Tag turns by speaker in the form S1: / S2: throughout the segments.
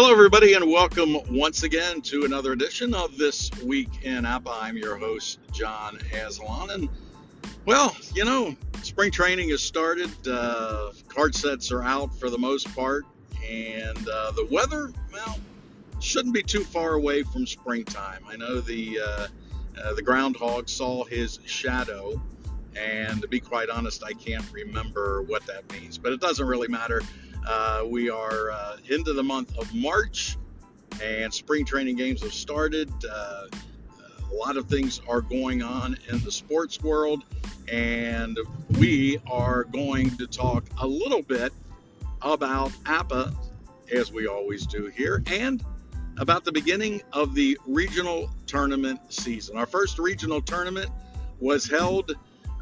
S1: Hello, everybody, and welcome once again to another edition of This Week in APBA. I'm your host, John Aslan. And, well, you know, spring training has started. Uh, card sets are out for the most part. And uh, the weather, well, shouldn't be too far away from springtime. I know the, uh, uh the groundhog saw his shadow. And to be quite honest, I can't remember what that means, but it doesn't really matter. Uh, we are uh, into the month of March, and spring training games have started. Uh, a lot of things are going on in the sports world, and we are going to talk a little bit about APBA, as we always do here, and about the beginning of the regional tournament season. Our first regional tournament was held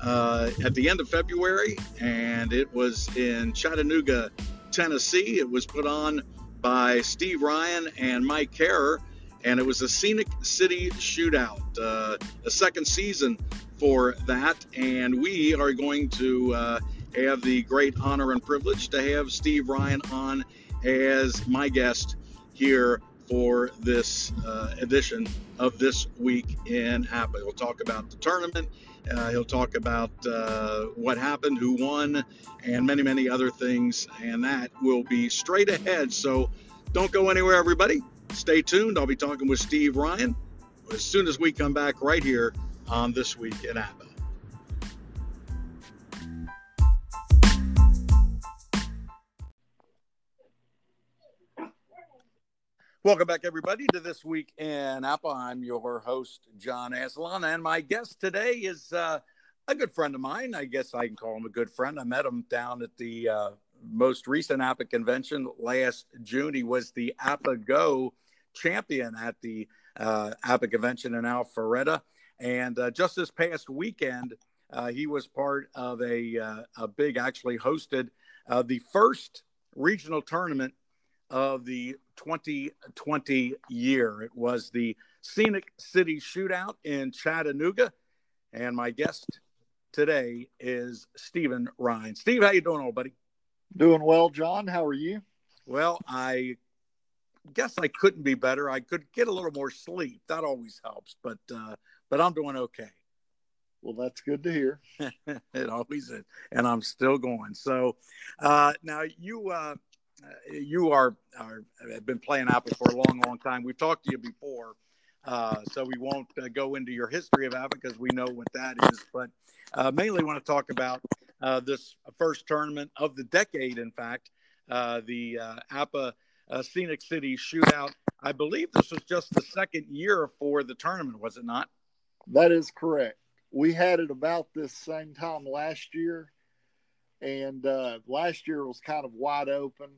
S1: uh, at the end of February, and it was in Chattanooga, Tennessee. It was put on by Steve Ryan and Mike Carrer, and it was a Scenic City Shootout, uh, a second season for that. And we are going to uh, have the great honor and privilege to have Steve Ryan on as my guest here for this uh, edition of This Week in APBA. We'll talk about the tournament uh, he'll talk about uh, what happened, who won, and many, many other things. And that will be straight ahead. So don't go anywhere, everybody. Stay tuned. I'll be talking with Steve Ryan as soon as we come back right here on This Week in APBA. Welcome back, everybody, to this week in APBA. I'm your host, John Aslan, and my guest today is uh, a good friend of mine. I guess I can call him a good friend. I met him down at the uh, most recent APBA convention last June. He was the APBA Go champion at the uh, APBA convention in Alpharetta. And uh, just this past weekend, uh, he was part of a, uh, a big, actually hosted uh, the first regional tournament of the 2020 year. It was the Scenic City Shootout in Chattanooga, and my guest today is Stephen Ryan. Steve, how you doing, old buddy?
S2: Doing well, John. How are you?
S1: Well, I guess I couldn't be better. I could get a little more sleep. That always helps, but uh, but I'm doing okay.
S2: Well, that's good to hear.
S1: it always is, and I'm still going. So uh, now you uh, uh, you are, are have been playing APBA for a long, long time. We've talked to you before, uh, so we won't uh, go into your history of APBA because we know what that is. But uh, mainly want to talk about uh, this first tournament of the decade. In fact, uh, the APBA Scenic City Shootout. I believe this was just the second year for the tournament, was it not?
S2: That is correct. We had it about this same time last year, and last year was kind of wide open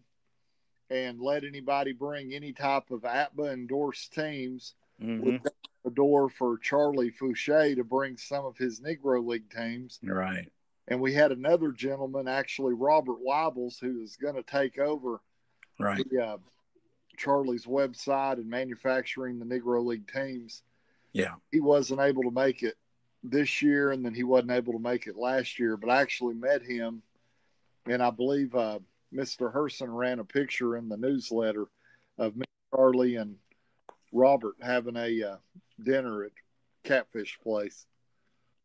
S2: and let anybody bring any type of APBA endorsed teams. Mm-hmm. the door for Charlie Fouché to bring some of his Negro League teams.
S1: Right.
S2: And we had another gentleman, actually Robert Wibbles, who is going to take over
S1: right.
S2: The, uh, Charlie's website and manufacturing the Negro League teams.
S1: Yeah.
S2: He wasn't able to make it this year, and then he wasn't able to make it last year. But I actually met him, and I believe uh, Mr. Herson ran a picture in the newsletter of me, Charlie, and Robert having a uh, dinner at Catfish Place.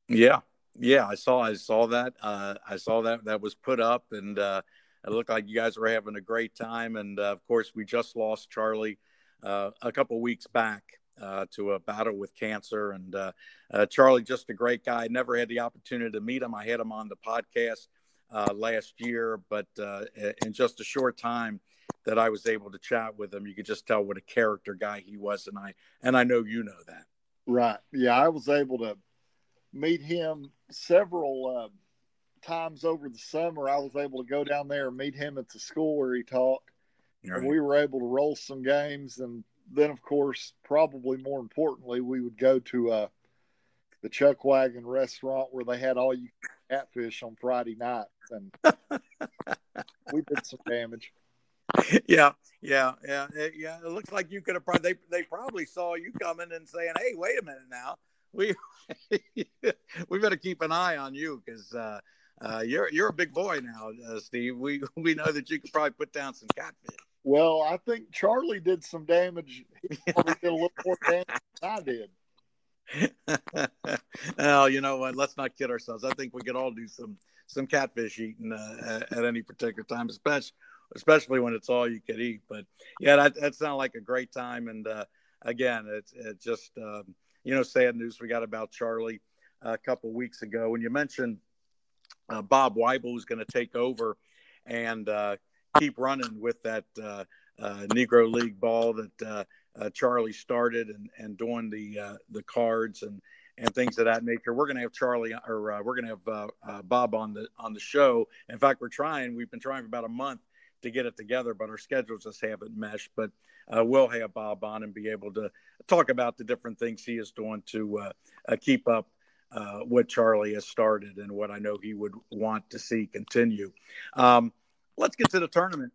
S1: Yeah, yeah, I saw, I saw that. Uh, I saw that that was put up, and uh, it looked like you guys were having a great time. And uh, of course, we just lost Charlie uh, a couple weeks back. Uh, to a battle with cancer, and Charlie, just a great guy. Never had the opportunity to meet him. I had him on the podcast uh, last year, but uh, in just a short time that I was able to chat with him, you could just tell what a character guy he was, and I and I know you know that.
S2: Right. Yeah, I was able to meet him several uh, times over the summer. I was able to go down there and meet him at the school where he taught, right. and we were able to roll some games. And then, of course, probably more importantly, we would go to uh, the Chuck Wagon restaurant where they had all you catfish on Friday nights, and we did some damage.
S1: Yeah, yeah, yeah, yeah. It looks like you could have. Probably, they they probably saw you coming and saying, "Hey, wait a minute now, we we better keep an eye on you because uh, uh, you're you're a big boy now, uh, Steve. We we know that you could probably put down some catfish."
S2: Well, I think Charlie did some damage. He probably did a little more damage than I did.
S1: well, you know what? Let's not kid ourselves. I think we could all do some some catfish eating uh, at, any particular time, especially especially when it's all you could eat. But yeah, that, that sounded like a great time. And uh, again, it's it just um, you know sad news we got about Charlie a couple weeks ago. When you mentioned uh, Bob Weibel was going to take over and uh, keep running with that uh, uh, Negro League ball that uh, Charlie started and, and doing the uh, the cards and and things of that nature. We're going to have Charlie or uh, we're going to have uh, uh, Bob on the on the show. In fact, we're trying. We've been trying for about a month to get it together, but our schedules just haven't meshed. But uh, we'll have Bob on and be able to talk about the different things he is doing to keep up. what Charlie has started and what I know he would want to see continue. Um, let's get to the tournament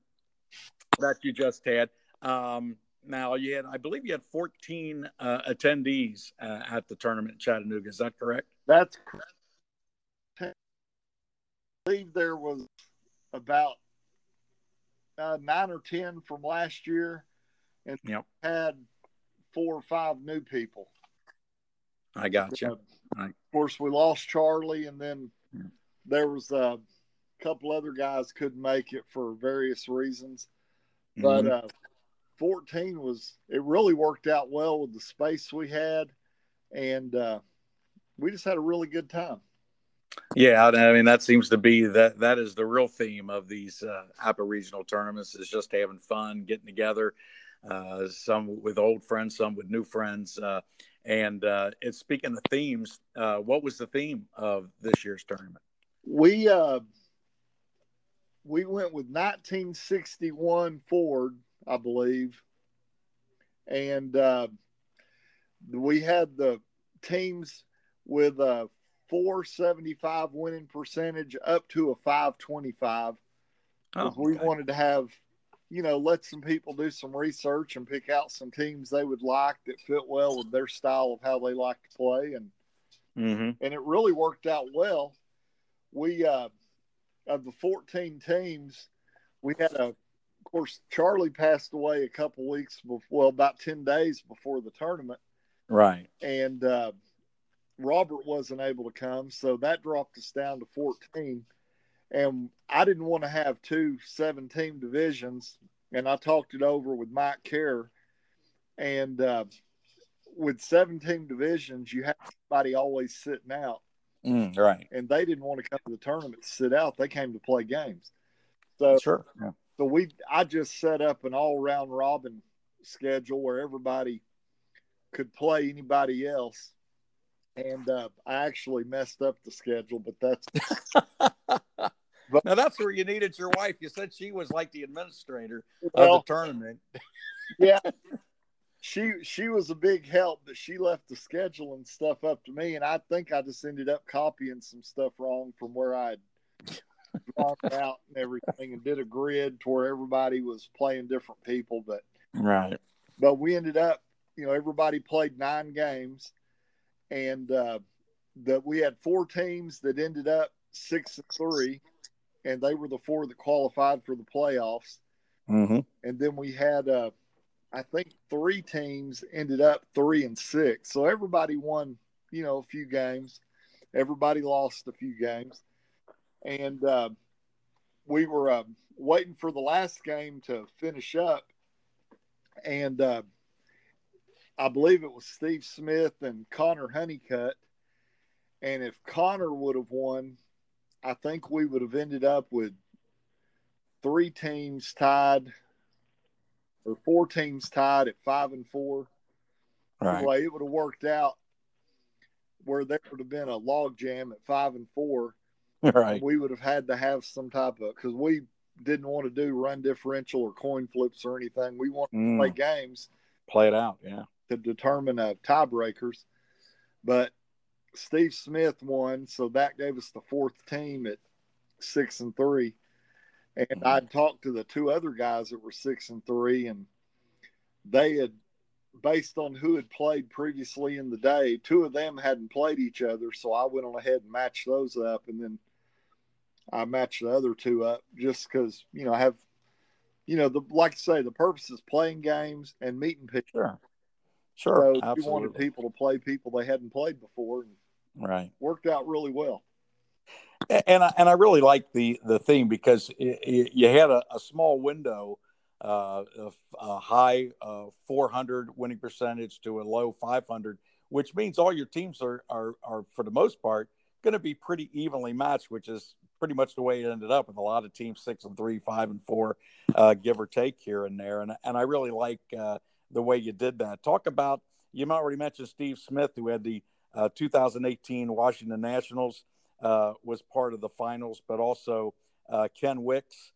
S1: that you just had. Um, now you had, I believe, you had 14 uh, attendees uh, at the tournament in Chattanooga. Is that correct?
S2: That's correct. I believe there was about uh, nine or ten from last year, and
S1: yep.
S2: had four or five new people.
S1: I got you.
S2: Uh, of course, we lost Charlie, and then there was a couple other guys couldn't make it for various reasons. But mm-hmm. Uh, 14 was it really worked out well with the space we had and uh, we just had a really good time.
S1: Yeah i mean that seems to be that that is the real theme of these uh, APBA regional tournaments is just having fun getting together uh, some with old friends some with new friends uh, and uh, it's speaking of themes uh, what was the theme of this year's tournament?
S2: We uh we went with 1961 ford I believe. And uh, we had the teams with a 475 winning percentage up to a 525. Oh, okay. We wanted to have, you know, let some people do some research and pick out some teams they would like that fit well with their style of how they like to play. And,
S1: mm-hmm.
S2: and it really worked out well. We, uh, of the 14 teams, we had a course, Charlie passed away a couple weeks before, well, about 10 days before the tournament.
S1: Right.
S2: And uh, Robert wasn't able to come. So that dropped us down to 14. And I didn't want to have two seven team divisions. And I talked it over with Mike Kerr. And uh, with 17 divisions, you have somebody always sitting out.
S1: Mm, right.
S2: And they didn't want to come to the tournament to sit out. They came to play games. So
S1: sure. Yeah.
S2: So we, I just set up an all round robin schedule where everybody could play anybody else. And uh, I actually messed up the schedule, but that's.
S1: but, now that's where you needed your wife. You said she was like the administrator well, of the tournament.
S2: yeah, she she was a big help, but she left the schedule and stuff up to me, and I think I just ended up copying some stuff wrong from where I drawn out and everything and did a grid to where everybody was playing different people. But
S1: right.
S2: But we ended up, you know, everybody played nine games, and uh, that we had four teams that ended up six and three, and they were the four that qualified for the playoffs.
S1: Mm-hmm.
S2: And then we had, uh, I think, three teams ended up three and six. So everybody won, you know, a few games. Everybody lost a few games and uh, we were uh, waiting for the last game to finish up, and uh, I believe it was Steve Smith and Connor Honeycutt. And if Connor would have won, I think we would have ended up with three teams tied or four teams tied at five and four.
S1: Right.
S2: Anyway, it would have worked out where there would have been a log jam at five and four
S1: right.
S2: we would have had to have some type of because we didn't want to do run differential or coin flips or anything. We wanted mm. to play games,
S1: play it out, yeah,
S2: to determine uh, tiebreakers. But Steve Smith won, so that gave us the fourth team at six and three. And mm. I'd talked to the two other guys that were six and three, and they had, based on who had played previously in the day, two of them hadn't played each other. So I went on ahead and matched those up, and then I matched the other two up just because you know I have you know, the like I say, the purpose is playing games and meeting people.
S1: Sure, sure.
S2: So you wanted people to play people they hadn't played before, and
S1: right,
S2: worked out really well.
S1: And I, and I really like the the theme because it, it, you had a, a, small window, uh, a high uh, 400 winning percentage to a low 500, which means all your teams are are, are for the most part going to be pretty evenly matched, which is pretty much the way it ended up with a lot of teams six and three, five and four, uh, give or take here and there. And and I really like uh, the way you did that. Talk about you might already mentioned Steve Smith, who had the uh, 2018 Washington Nationals, uh, was part of the finals, but also uh, Ken Wicks,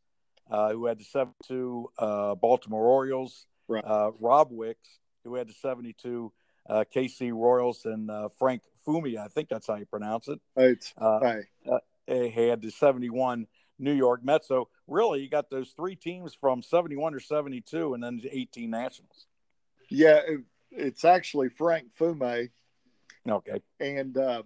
S1: uh, who had the 72 Baltimore Orioles,
S2: right.
S1: Rob Wicks, who had the 72 KC Royals, and Frank Fumi, I think that's how you pronounce it.
S2: Right. Uh,
S1: had the 71 New York Mets. So really, you got those three teams from 71 or 72, and then the 18 Nationals.
S2: Yeah, it, it's actually Frank Fume.
S1: Okay.
S2: And uh,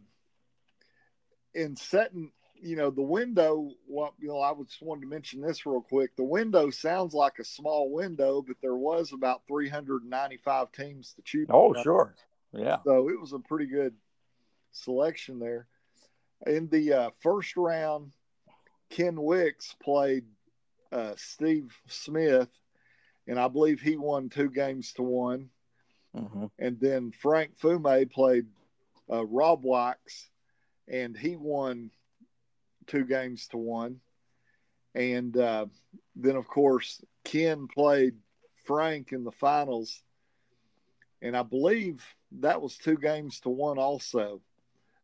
S2: in setting, you know, the window, well, you know, I just wanted to mention this real quick. The window sounds like a small window, but there was about 395 teams to choose.
S1: Oh, sure. Yeah.
S2: So it was a pretty good selection there. In the uh, first round, Ken Wicks played uh, Steve Smith, and I believe he won two games to one.
S1: Mm-hmm.
S2: And then Frank Fume played uh, Rob Wicks, and he won two games to one. And uh, then, of course, Ken played Frank in the finals, and I believe that was two games to one also.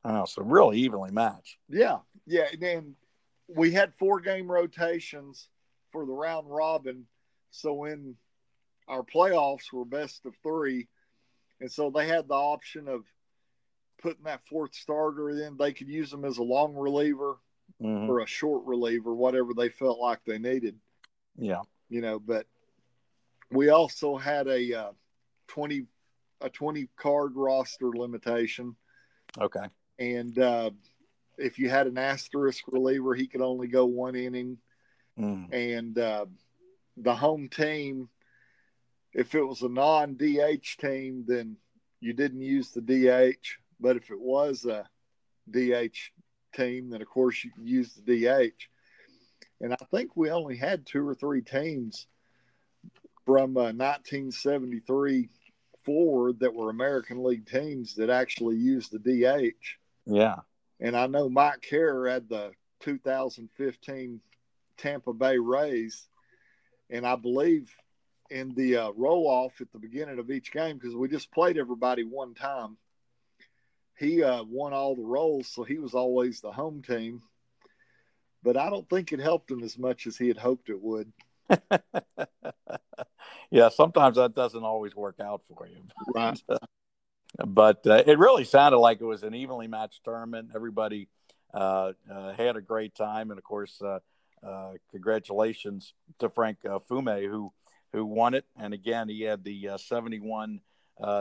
S1: Oh, so really evenly matched.
S2: Yeah, yeah. And then we had four game rotations for the round robin. So in our playoffs were best of three, and so they had the option of putting that fourth starter in. They could use them as a long reliever
S1: mm-hmm.
S2: or a short reliever, whatever they felt like they needed.
S1: Yeah,
S2: you know. But we also had a uh, twenty a twenty card roster limitation.
S1: Okay
S2: and uh, if you had an asterisk reliever, he could only go one inning.
S1: Mm.
S2: And uh, the home team, if it was a non DH team, then you didn't use the DH. But if it was a DH team, then of course you could use the DH. And I think we only had two or three teams from uh, 1973 forward that were American League teams that actually used the DH.
S1: Yeah.
S2: And I know Mike Kerr had the 2015 Tampa Bay Rays. And I believe in the uh, roll off at the beginning of each game, because we just played everybody one time, he uh, won all the rolls. So he was always the home team. But I don't think it helped him as much as he had hoped it would.
S1: yeah, sometimes that doesn't always work out for you.
S2: Right
S1: but uh, it really sounded like it was an evenly matched tournament. Everybody uh, uh, had a great time, and of course, uh, uh, congratulations to Frank uh, Fume who who won it. And again, he had the '71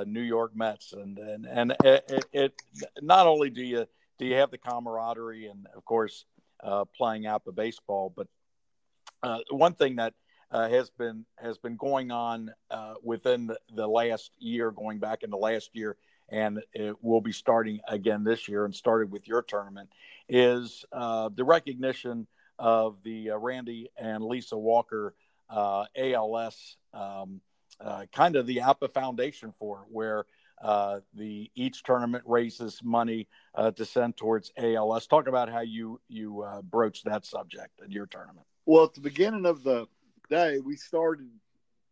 S1: New York Mets, and and and it, it, it, not only do you do you have the camaraderie and of course playing out the baseball, but one thing that uh, has been has been going on uh, within the, last year, going back into last year, and it will be starting again this year, and started with your tournament, is uh, the recognition of the uh, Randy and Lisa Walker uh, ALS, um, uh, kind of the APBA Foundation for where. the each tournament raises money to send towards ALS. Talk about how you you broached that subject in your tournament.
S2: Well, at the beginning of the day, we started,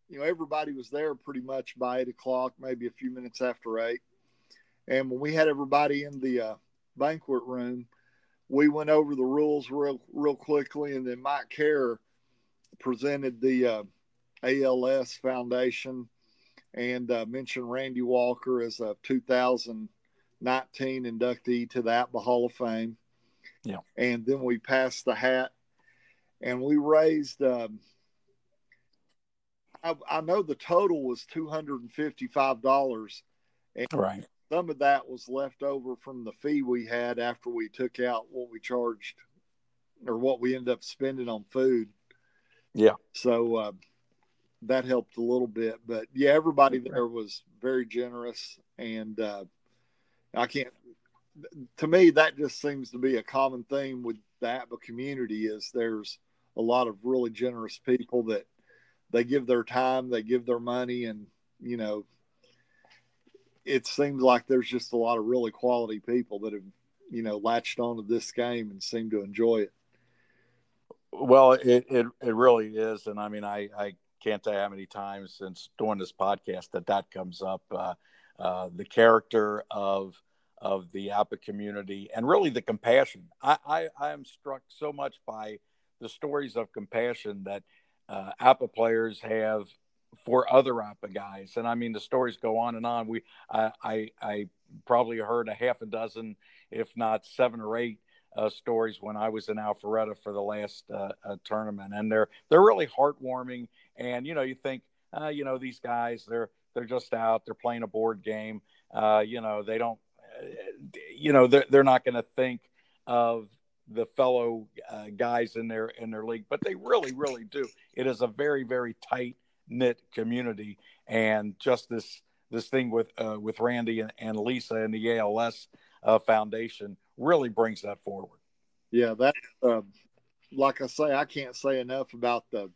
S2: you know, everybody was there pretty much by eight o'clock, maybe a few minutes after eight. And when we had everybody in the uh, banquet room, we went over the rules real, real quickly. And then Mike Kerr presented the uh, ALS Foundation and uh, mentioned Randy Walker as a 2019 inductee to the APBA Hall of Fame.
S1: Yeah.
S2: And then we passed the hat and we raised um, I, I know the total was two hundred and fifty-five dollars,
S1: right.
S2: Some of that was left over from the fee we had after we took out what we charged or what we ended up spending on food.
S1: Yeah.
S2: So uh, that helped a little bit. But yeah, everybody there was very generous, and uh, I can't. To me, that just seems to be a common theme with the APBA community. Is there's a lot of really generous people that they give their time, they give their money, and you know, it seems like there's just a lot of really quality people that have you know latched onto this game and seem to enjoy it.
S1: Well, it, it, it really is. And I mean, I, I can't tell you how many times since doing this podcast that that comes up. Uh, uh, the character of of the APBA community and really the compassion. I, I, I am struck so much by the stories of compassion that uh, APBA players have for other APBA guys. And I mean, the stories go on and on. We, I, I, I probably heard a half a dozen, if not seven or eight uh, stories when I was in Alpharetta for the last uh, uh, tournament, and they're they're really heartwarming. And you know, you think, uh, you know, these guys they're they're just out, they're playing a board game. Uh, you know, they don't, uh, you know, they're they're not going to think of the fellow guys in their in their league, but they really, really do. It is a very, very tight knit community, and just this this thing with with Randy and, and Lisa and the ALS Foundation really brings that forward.
S2: Yeah, that uh, like I say, I can't say enough about the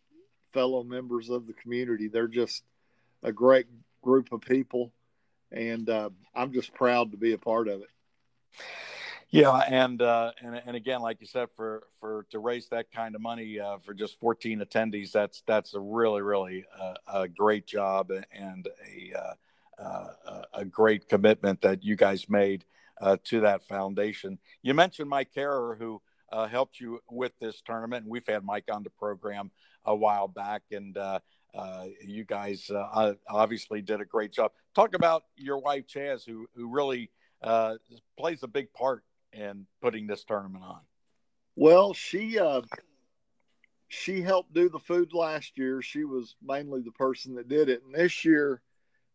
S2: fellow members of the community. They're just a great group of people, and uh, I'm just proud to be a part of it.
S1: Yeah, and uh, and and again, like you said, for for to raise that kind of money uh, for just 14 attendees, that's that's a really really uh, a great job and a uh, uh, a great commitment that you guys made uh, to that foundation. You mentioned Mike Carrer, who helped you with this tournament. We've had Mike on the program a while back, and you guys obviously did a great job. Talk about your wife Chas, who who really plays a big part in putting this tournament on.
S2: Well, she uh, she helped do the food last year. She was mainly the person that did it, and this year,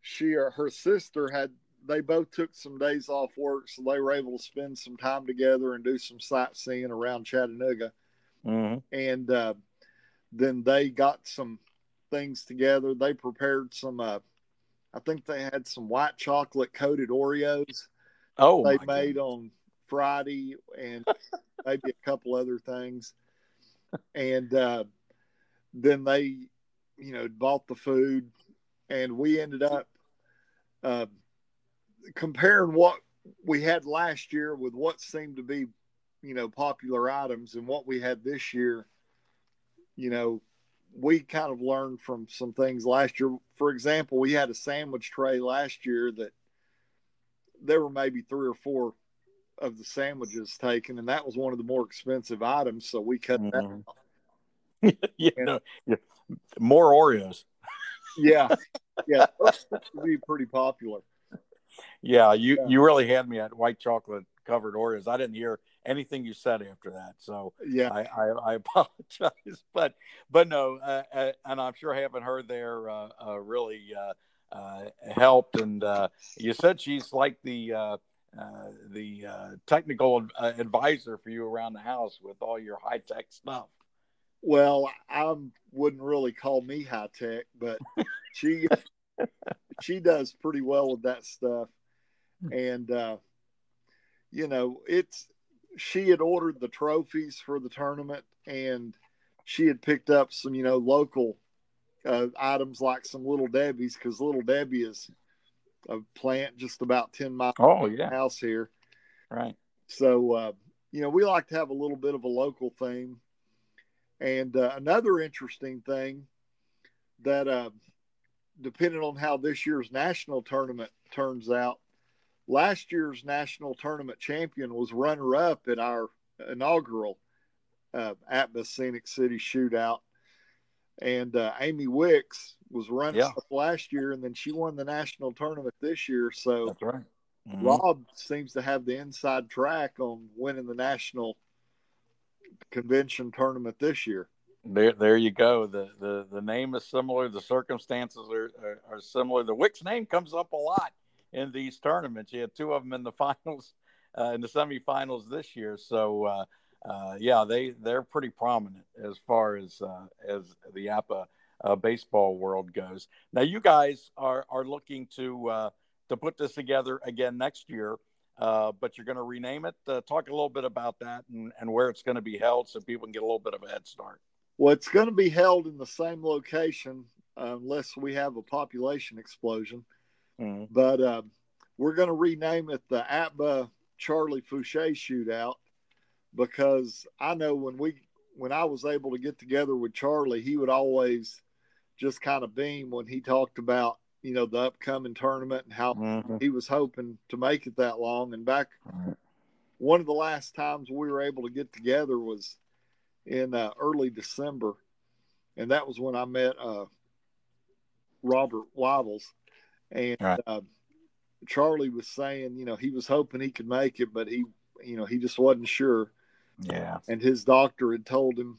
S2: she or her sister had they both took some days off work, so they were able to spend some time together and do some sightseeing around Chattanooga. Mm-hmm. And uh, then they got some things together. They prepared some. Uh, I think they had some white chocolate coated Oreos.
S1: Oh,
S2: they made God. on Friday, and maybe a couple other things. And uh, then they, you know, bought the food, and we ended up uh, comparing what we had last year with what seemed to be, you know, popular items and what we had this year, you know, we kind of learned from some things last year. For example, we had a sandwich tray last year that there were maybe three or four of the sandwiches taken, and that was one of the more expensive items, so we cut mm-hmm.
S1: that. yeah, no, yeah, more Oreos.
S2: yeah, yeah, those be pretty popular
S1: yeah, you yeah. you really had me at white chocolate covered Oreos. I didn't hear anything you said after that, so
S2: yeah,
S1: I I, I apologize, but but no, uh, uh, and I'm sure I haven't heard there uh, uh really uh, uh, helped. And you said she's like the the uh, technical advisor for you around the house with all your high tech stuff.
S2: Well, I wouldn't really call me high tech, but she she does pretty well with that stuff. Hmm. And uh, you know, it's she had ordered the trophies for the tournament, and she had picked up some, you know, local uh, items like some Little Debbie's because Little Debbie is a plant just about ten miles
S1: oh, yeah.
S2: house here.
S1: Right.
S2: So uh, you know, we like to have a little bit of a local theme. And uh, another interesting thing that uh, depending on how this year's national tournament turns out, last year's national tournament champion was runner up at our inaugural uh, APBA Scenic City shootout. And uh, Amy Wicks was running yeah. up last year, and then she won the national tournament this year. So
S1: that's right.
S2: Mm-hmm. Rob seems to have the inside track on winning the national convention tournament this year.
S1: There, there you go. The, the the name is similar. The circumstances are, are, are similar. The Wicks name comes up a lot in these tournaments. You had two of them in the finals, uh, in the semifinals this year. So uh, uh, yeah, they they're pretty prominent as far as uh, as the APBA uh, baseball world goes. Now, you guys are are looking to uh, to put this together again next year, uh, but you're going to rename it. Uh, talk a little bit about that and, and where it's going to be held, so people can get a little bit of a head start.
S2: Well, it's going to be held in the same location unless we have a population explosion. Mm-hmm. But uh, we're going to rename it the APBA Charlie Fouché Shootout because I know when we when I was able to get together with Charlie, he would always just kind of beam when he talked about you know the upcoming tournament and how mm-hmm. he was hoping to make it that long. And back right. one of the last times we were able to get together was in uh, early December, and that was when I met uh, Robert Waddles, and right. uh, Charlie was saying, you know, he was hoping he could make it, but he, you know, he just wasn't sure.
S1: Yeah.
S2: And his doctor had told him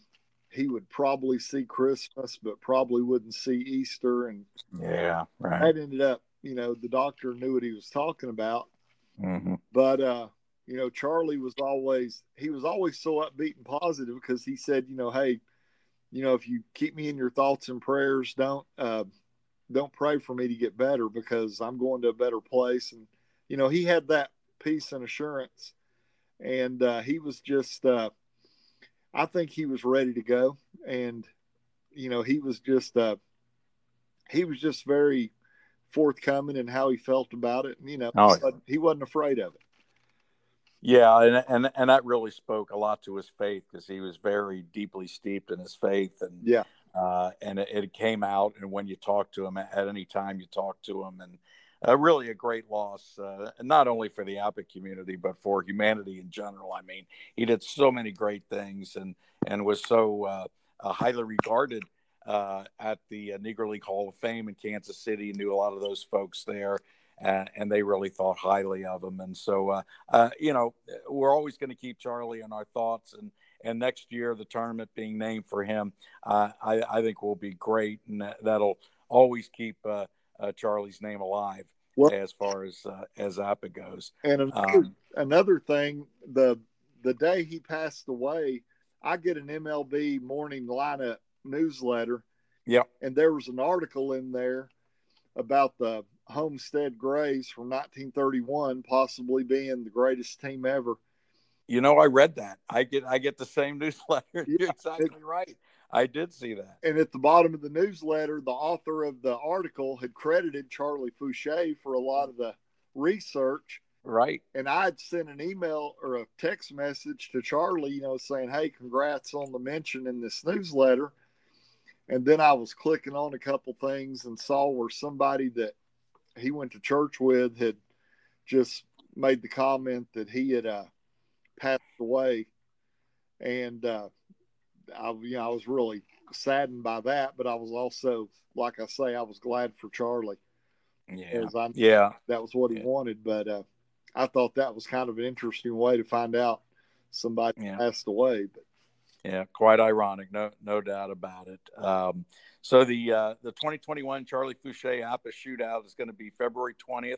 S2: he would probably see Christmas, but probably wouldn't see Easter. And
S1: yeah, right.
S2: That ended up, you know, the doctor knew what he was talking about.
S1: Mm-hmm.
S2: But, uh, you know, Charlie was always, he was always so upbeat and positive because he said, you know, hey, you know, if you keep me in your thoughts and prayers, don't, uh, don't pray for me to get better because I'm going to a better place. And, you know, he had that peace and assurance. And uh, he was just, uh, I think he was ready to go. And, you know, he was just, uh, he was just very forthcoming in how he felt about it. And, you know, oh, he wasn't afraid of it.
S1: Yeah, and and and that really spoke a lot to his faith because he was very deeply steeped in his faith, and
S2: yeah,
S1: uh, and it, it, came out. And when you talk to him at, any time you talk to him, and uh, really a great loss, uh, not only for the APBA community but for humanity in general. I mean, he did so many great things, and and was so uh, uh, highly regarded uh, at the Negro League Hall of Fame in Kansas City. Knew a lot of those folks there. and they really thought highly of him, and so you know we're always going to keep Charlie in our thoughts, and and next year the tournament being named for him, uh, I, I, think will be great, and that, will always keep uh, Charlie's name alive well, as far as uh, as APBA goes.
S2: And another, um, another thing, the the day he passed away, I get an MLB morning lineup newsletter.
S1: Yeah,
S2: and there was an article in there about the Homestead Grays from 1931 possibly being the greatest team ever
S1: you know, I read that. I get I get the same newsletter. Yeah, You're exactly it, right. I did see that.
S2: And at the bottom of the newsletter, the author of the article had credited Charlie Fouché for a lot of the research.
S1: Right.
S2: And I'd sent an email or a text message to Charlie, you know, saying, Hey, congrats on the mention in this newsletter. And then I was clicking on a couple things and saw where somebody that he went to church with had just made the comment that he had uh, passed away, and uh, I, you know, I was really saddened by that. But I was also, like I say, I was glad for Charlie.
S1: Yeah,
S2: I,
S1: yeah,
S2: that was what he
S1: yeah.
S2: wanted. But uh, I thought that was kind of an interesting way to find out somebody yeah. passed away. But
S1: yeah, quite ironic, no, no doubt about it. Um, so the uh, the 2021 Charlie Fouché APBA Shootout is going to be February 20th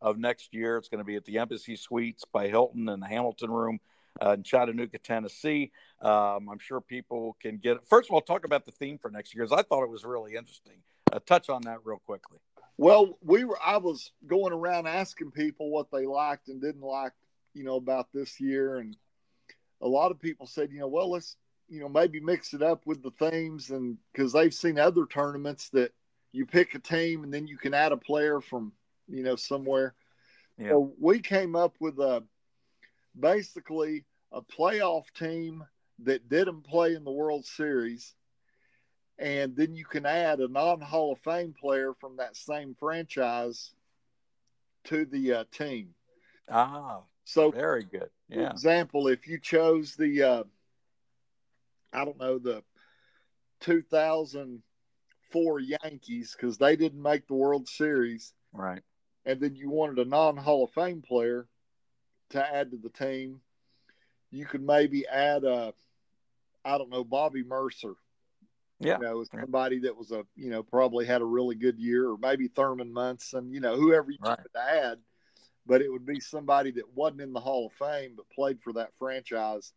S1: of next year. It's going to be at the Embassy Suites by Hilton in the Hamilton Room uh, in Chattanooga, Tennessee. Um, I'm sure people can get. First of all, talk about the theme for next year, because I thought it was really interesting. Uh, touch on that real quickly.
S2: Well, we were. I was going around asking people what they liked and didn't like, you know, about this year, and a lot of people said, you know, well, let's, you know, maybe mix it up with the themes, and because they've seen other tournaments that you pick a team and then you can add a player from you know, somewhere. Yeah. So we came up with a basically a playoff team that didn't play in the World Series. And then you can add a non Hall of Fame player from that same franchise to the uh, team.
S1: Ah,
S2: so
S1: very good. Yeah.
S2: example, if you chose the, uh, I don't know, the 2004 Yankees, because they didn't make the World Series.
S1: Right
S2: and then you wanted a non Hall of Fame player to add to the team, you could maybe add a, I don't know, Bobby Murcer.
S1: Yeah.
S2: You know, somebody that was a, you know, probably had a really good year, or maybe Thurman Munson, you know, whoever you right. to add. But it would be somebody that wasn't in the Hall of Fame but played for that franchise.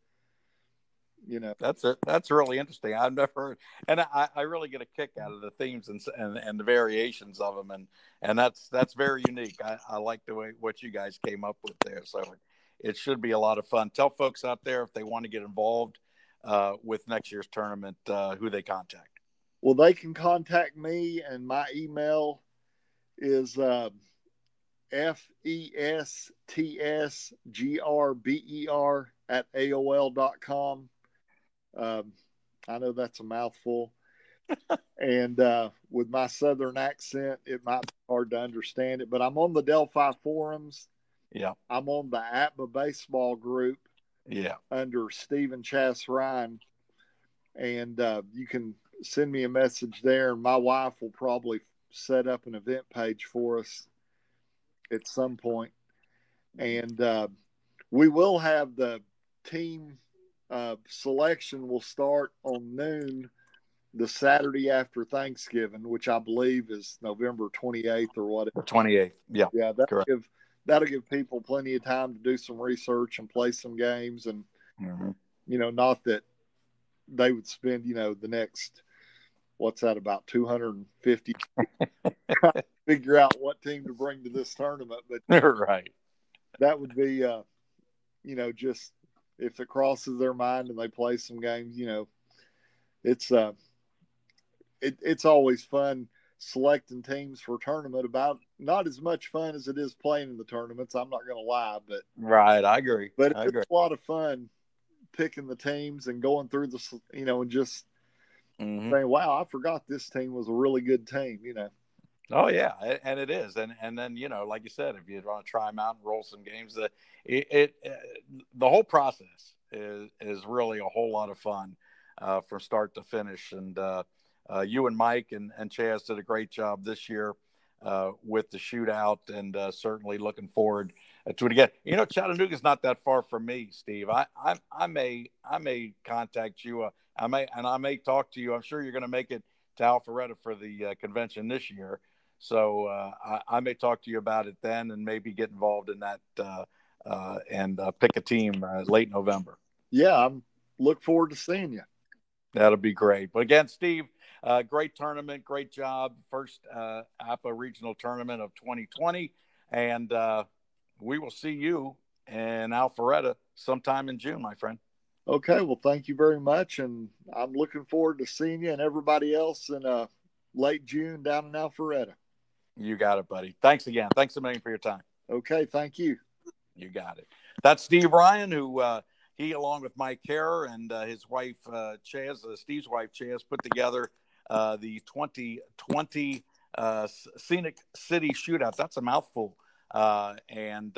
S2: You know.
S1: That's it. That's really interesting. I've never heard and i i really get a kick out of the themes and and, and the variations of them and and that's that's very unique. I, I like the way what you guys came up with there. So it should be a lot of fun. Tell folks out there if they want to get involved uh, with next year's tournament uh, who they contact.
S2: Well they can contact me and my email is uh, f e s t s g r b e r at aol.com um, I know that's a mouthful. and uh, with my southern accent, it might be hard to understand it, but I'm on the Delphi forums.
S1: Yeah.
S2: I'm on the APBA baseball group.
S1: Yeah.
S2: Under Stephen Chas Ryan. And uh, you can send me a message there, and my wife will probably set up an event page for us at some point. And uh, we will have the team uh, selection will start on noon the Saturday after Thanksgiving, which I believe is November 28th or what?
S1: 28th. Yeah.
S2: Yeah. That'll give, that'll give people plenty of time to do some research and play some games. And, mm-hmm. you know, not that they would spend, you know, the next, what's that, about 250 figure out what team to bring to this tournament. But,
S1: right.
S2: That would be, uh, you know, just if it crosses their mind and they play some games, you know, it's uh, it, it's always fun selecting teams for tournament. About not as much fun as it is playing in the tournaments. I'm not going to lie, but
S1: right, I agree.
S2: But
S1: I
S2: it's
S1: agree.
S2: a lot of fun picking the teams and going through the, you know, and just mm-hmm. saying, "Wow, I forgot this team was a really good team." You know.
S1: Oh yeah, and it is, and and then you know, like you said, if you want to try them out and roll some games, that it, it, uh, the whole process is is really a whole lot of fun uh, from start to finish. And uh, uh, you and Mike and and Chas did a great job this year uh, with the shootout, and uh, certainly looking forward to it again. You know, Chattanooga is not that far from me, Steve. I I, I may I may contact you. I may and I may talk to you. I'm sure you're going to make it to Alpharetta for the convention this year. So uh, I, I, may talk to you about it then, and maybe get involved in that uh, uh, and uh, pick a team uh, late November.
S2: Yeah, I'm look forward to seeing you.
S1: That'll be great. But again, Steve, uh, great tournament, great job. First APBA regional tournament of 2020, and we will see you in Alpharetta sometime in June, my friend.
S2: Okay, well, thank you very much, and I'm looking forward to seeing you and everybody else in uh, late June down in Alpharetta.
S1: You got it, buddy. Thanks again. Thanks a million for your time.
S2: Okay, thank you.
S1: You got it. That's Steve Ryan, who uh, he, along with Mike Kerr and uh, his wife uh, Chas, uh, Steve's wife Chas, put together uh, the 2020 uh, Scenic City Shootout. That's a mouthful, and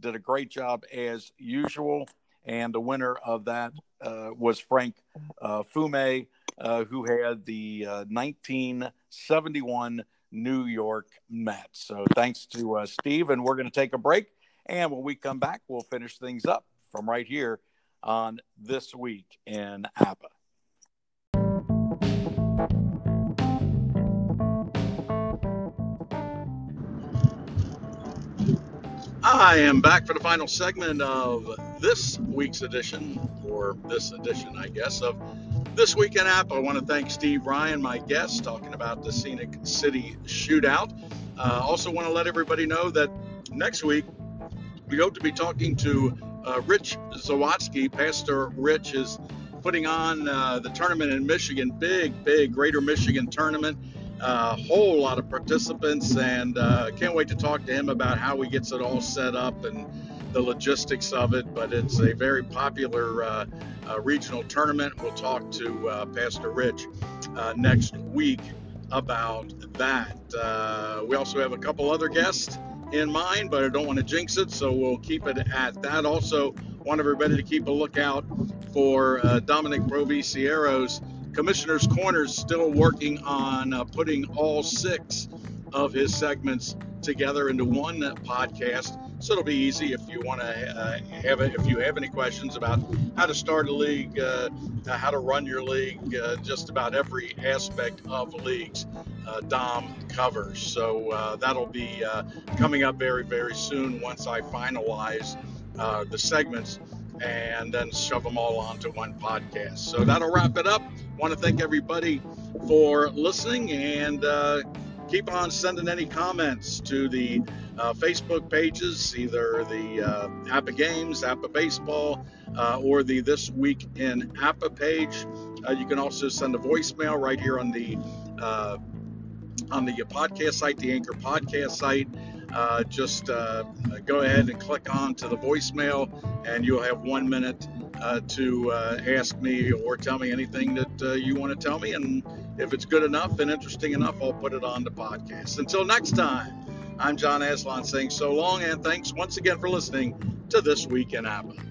S1: did a great job as usual. And the winner of that was Frank Fume, who had the 1971 New York Mets. So thanks to uh, Steve, and we're going to take a break. And when we come back, we'll finish things up from right here on This Week in APBA.
S3: I am back for the final segment of this week's edition, or this edition, I guess, of this week in App, I want to thank Steve Ryan, my guest, talking about the Scenic City Shootout. Uh, also, want to let everybody know that next week we hope to be talking to uh, Rich Zawatsky. Pastor Rich is putting on uh, the tournament in Michigan, big, big Greater Michigan tournament. A uh, whole lot of participants, and uh, can't wait to talk to him about how he gets it all set up and the logistics of it, but it's a very popular uh, uh, regional tournament. We'll talk to uh, Pastor Rich uh, next week about that. Uh, we also have a couple other guests in mind, but I don't want to jinx it, so we'll keep it at that. Also, want everybody to keep a lookout for uh, Dominic Proviciero's Commissioner's Corners, still working on putting all six of his segments together into one podcast. So it'll be easy if you want to uh, have it. If you have any questions about how to start a league, uh, how to run your league, uh, just about every aspect of leagues, uh, Dom covers. So uh, that'll be uh, coming up very, very soon once I finalize the segments
S1: and then shove them all onto one podcast. So that'll wrap it up. Want to thank everybody for listening and uh, keep on sending any comments to the uh, Facebook pages, either the uh, APBA Games, APBA Baseball, uh, or the This Week in APBA page. Uh, you can also send a voicemail right here on the uh, on the podcast site, the Anchor podcast site. Uh, just go ahead and click on to the voicemail, and you'll have one minute to ask me or tell me anything that you want to tell me. And if it's good enough and interesting enough, I'll put it on the podcast. Until next time, I'm John Aslan saying so long and thanks once again for listening to This Week in APBA.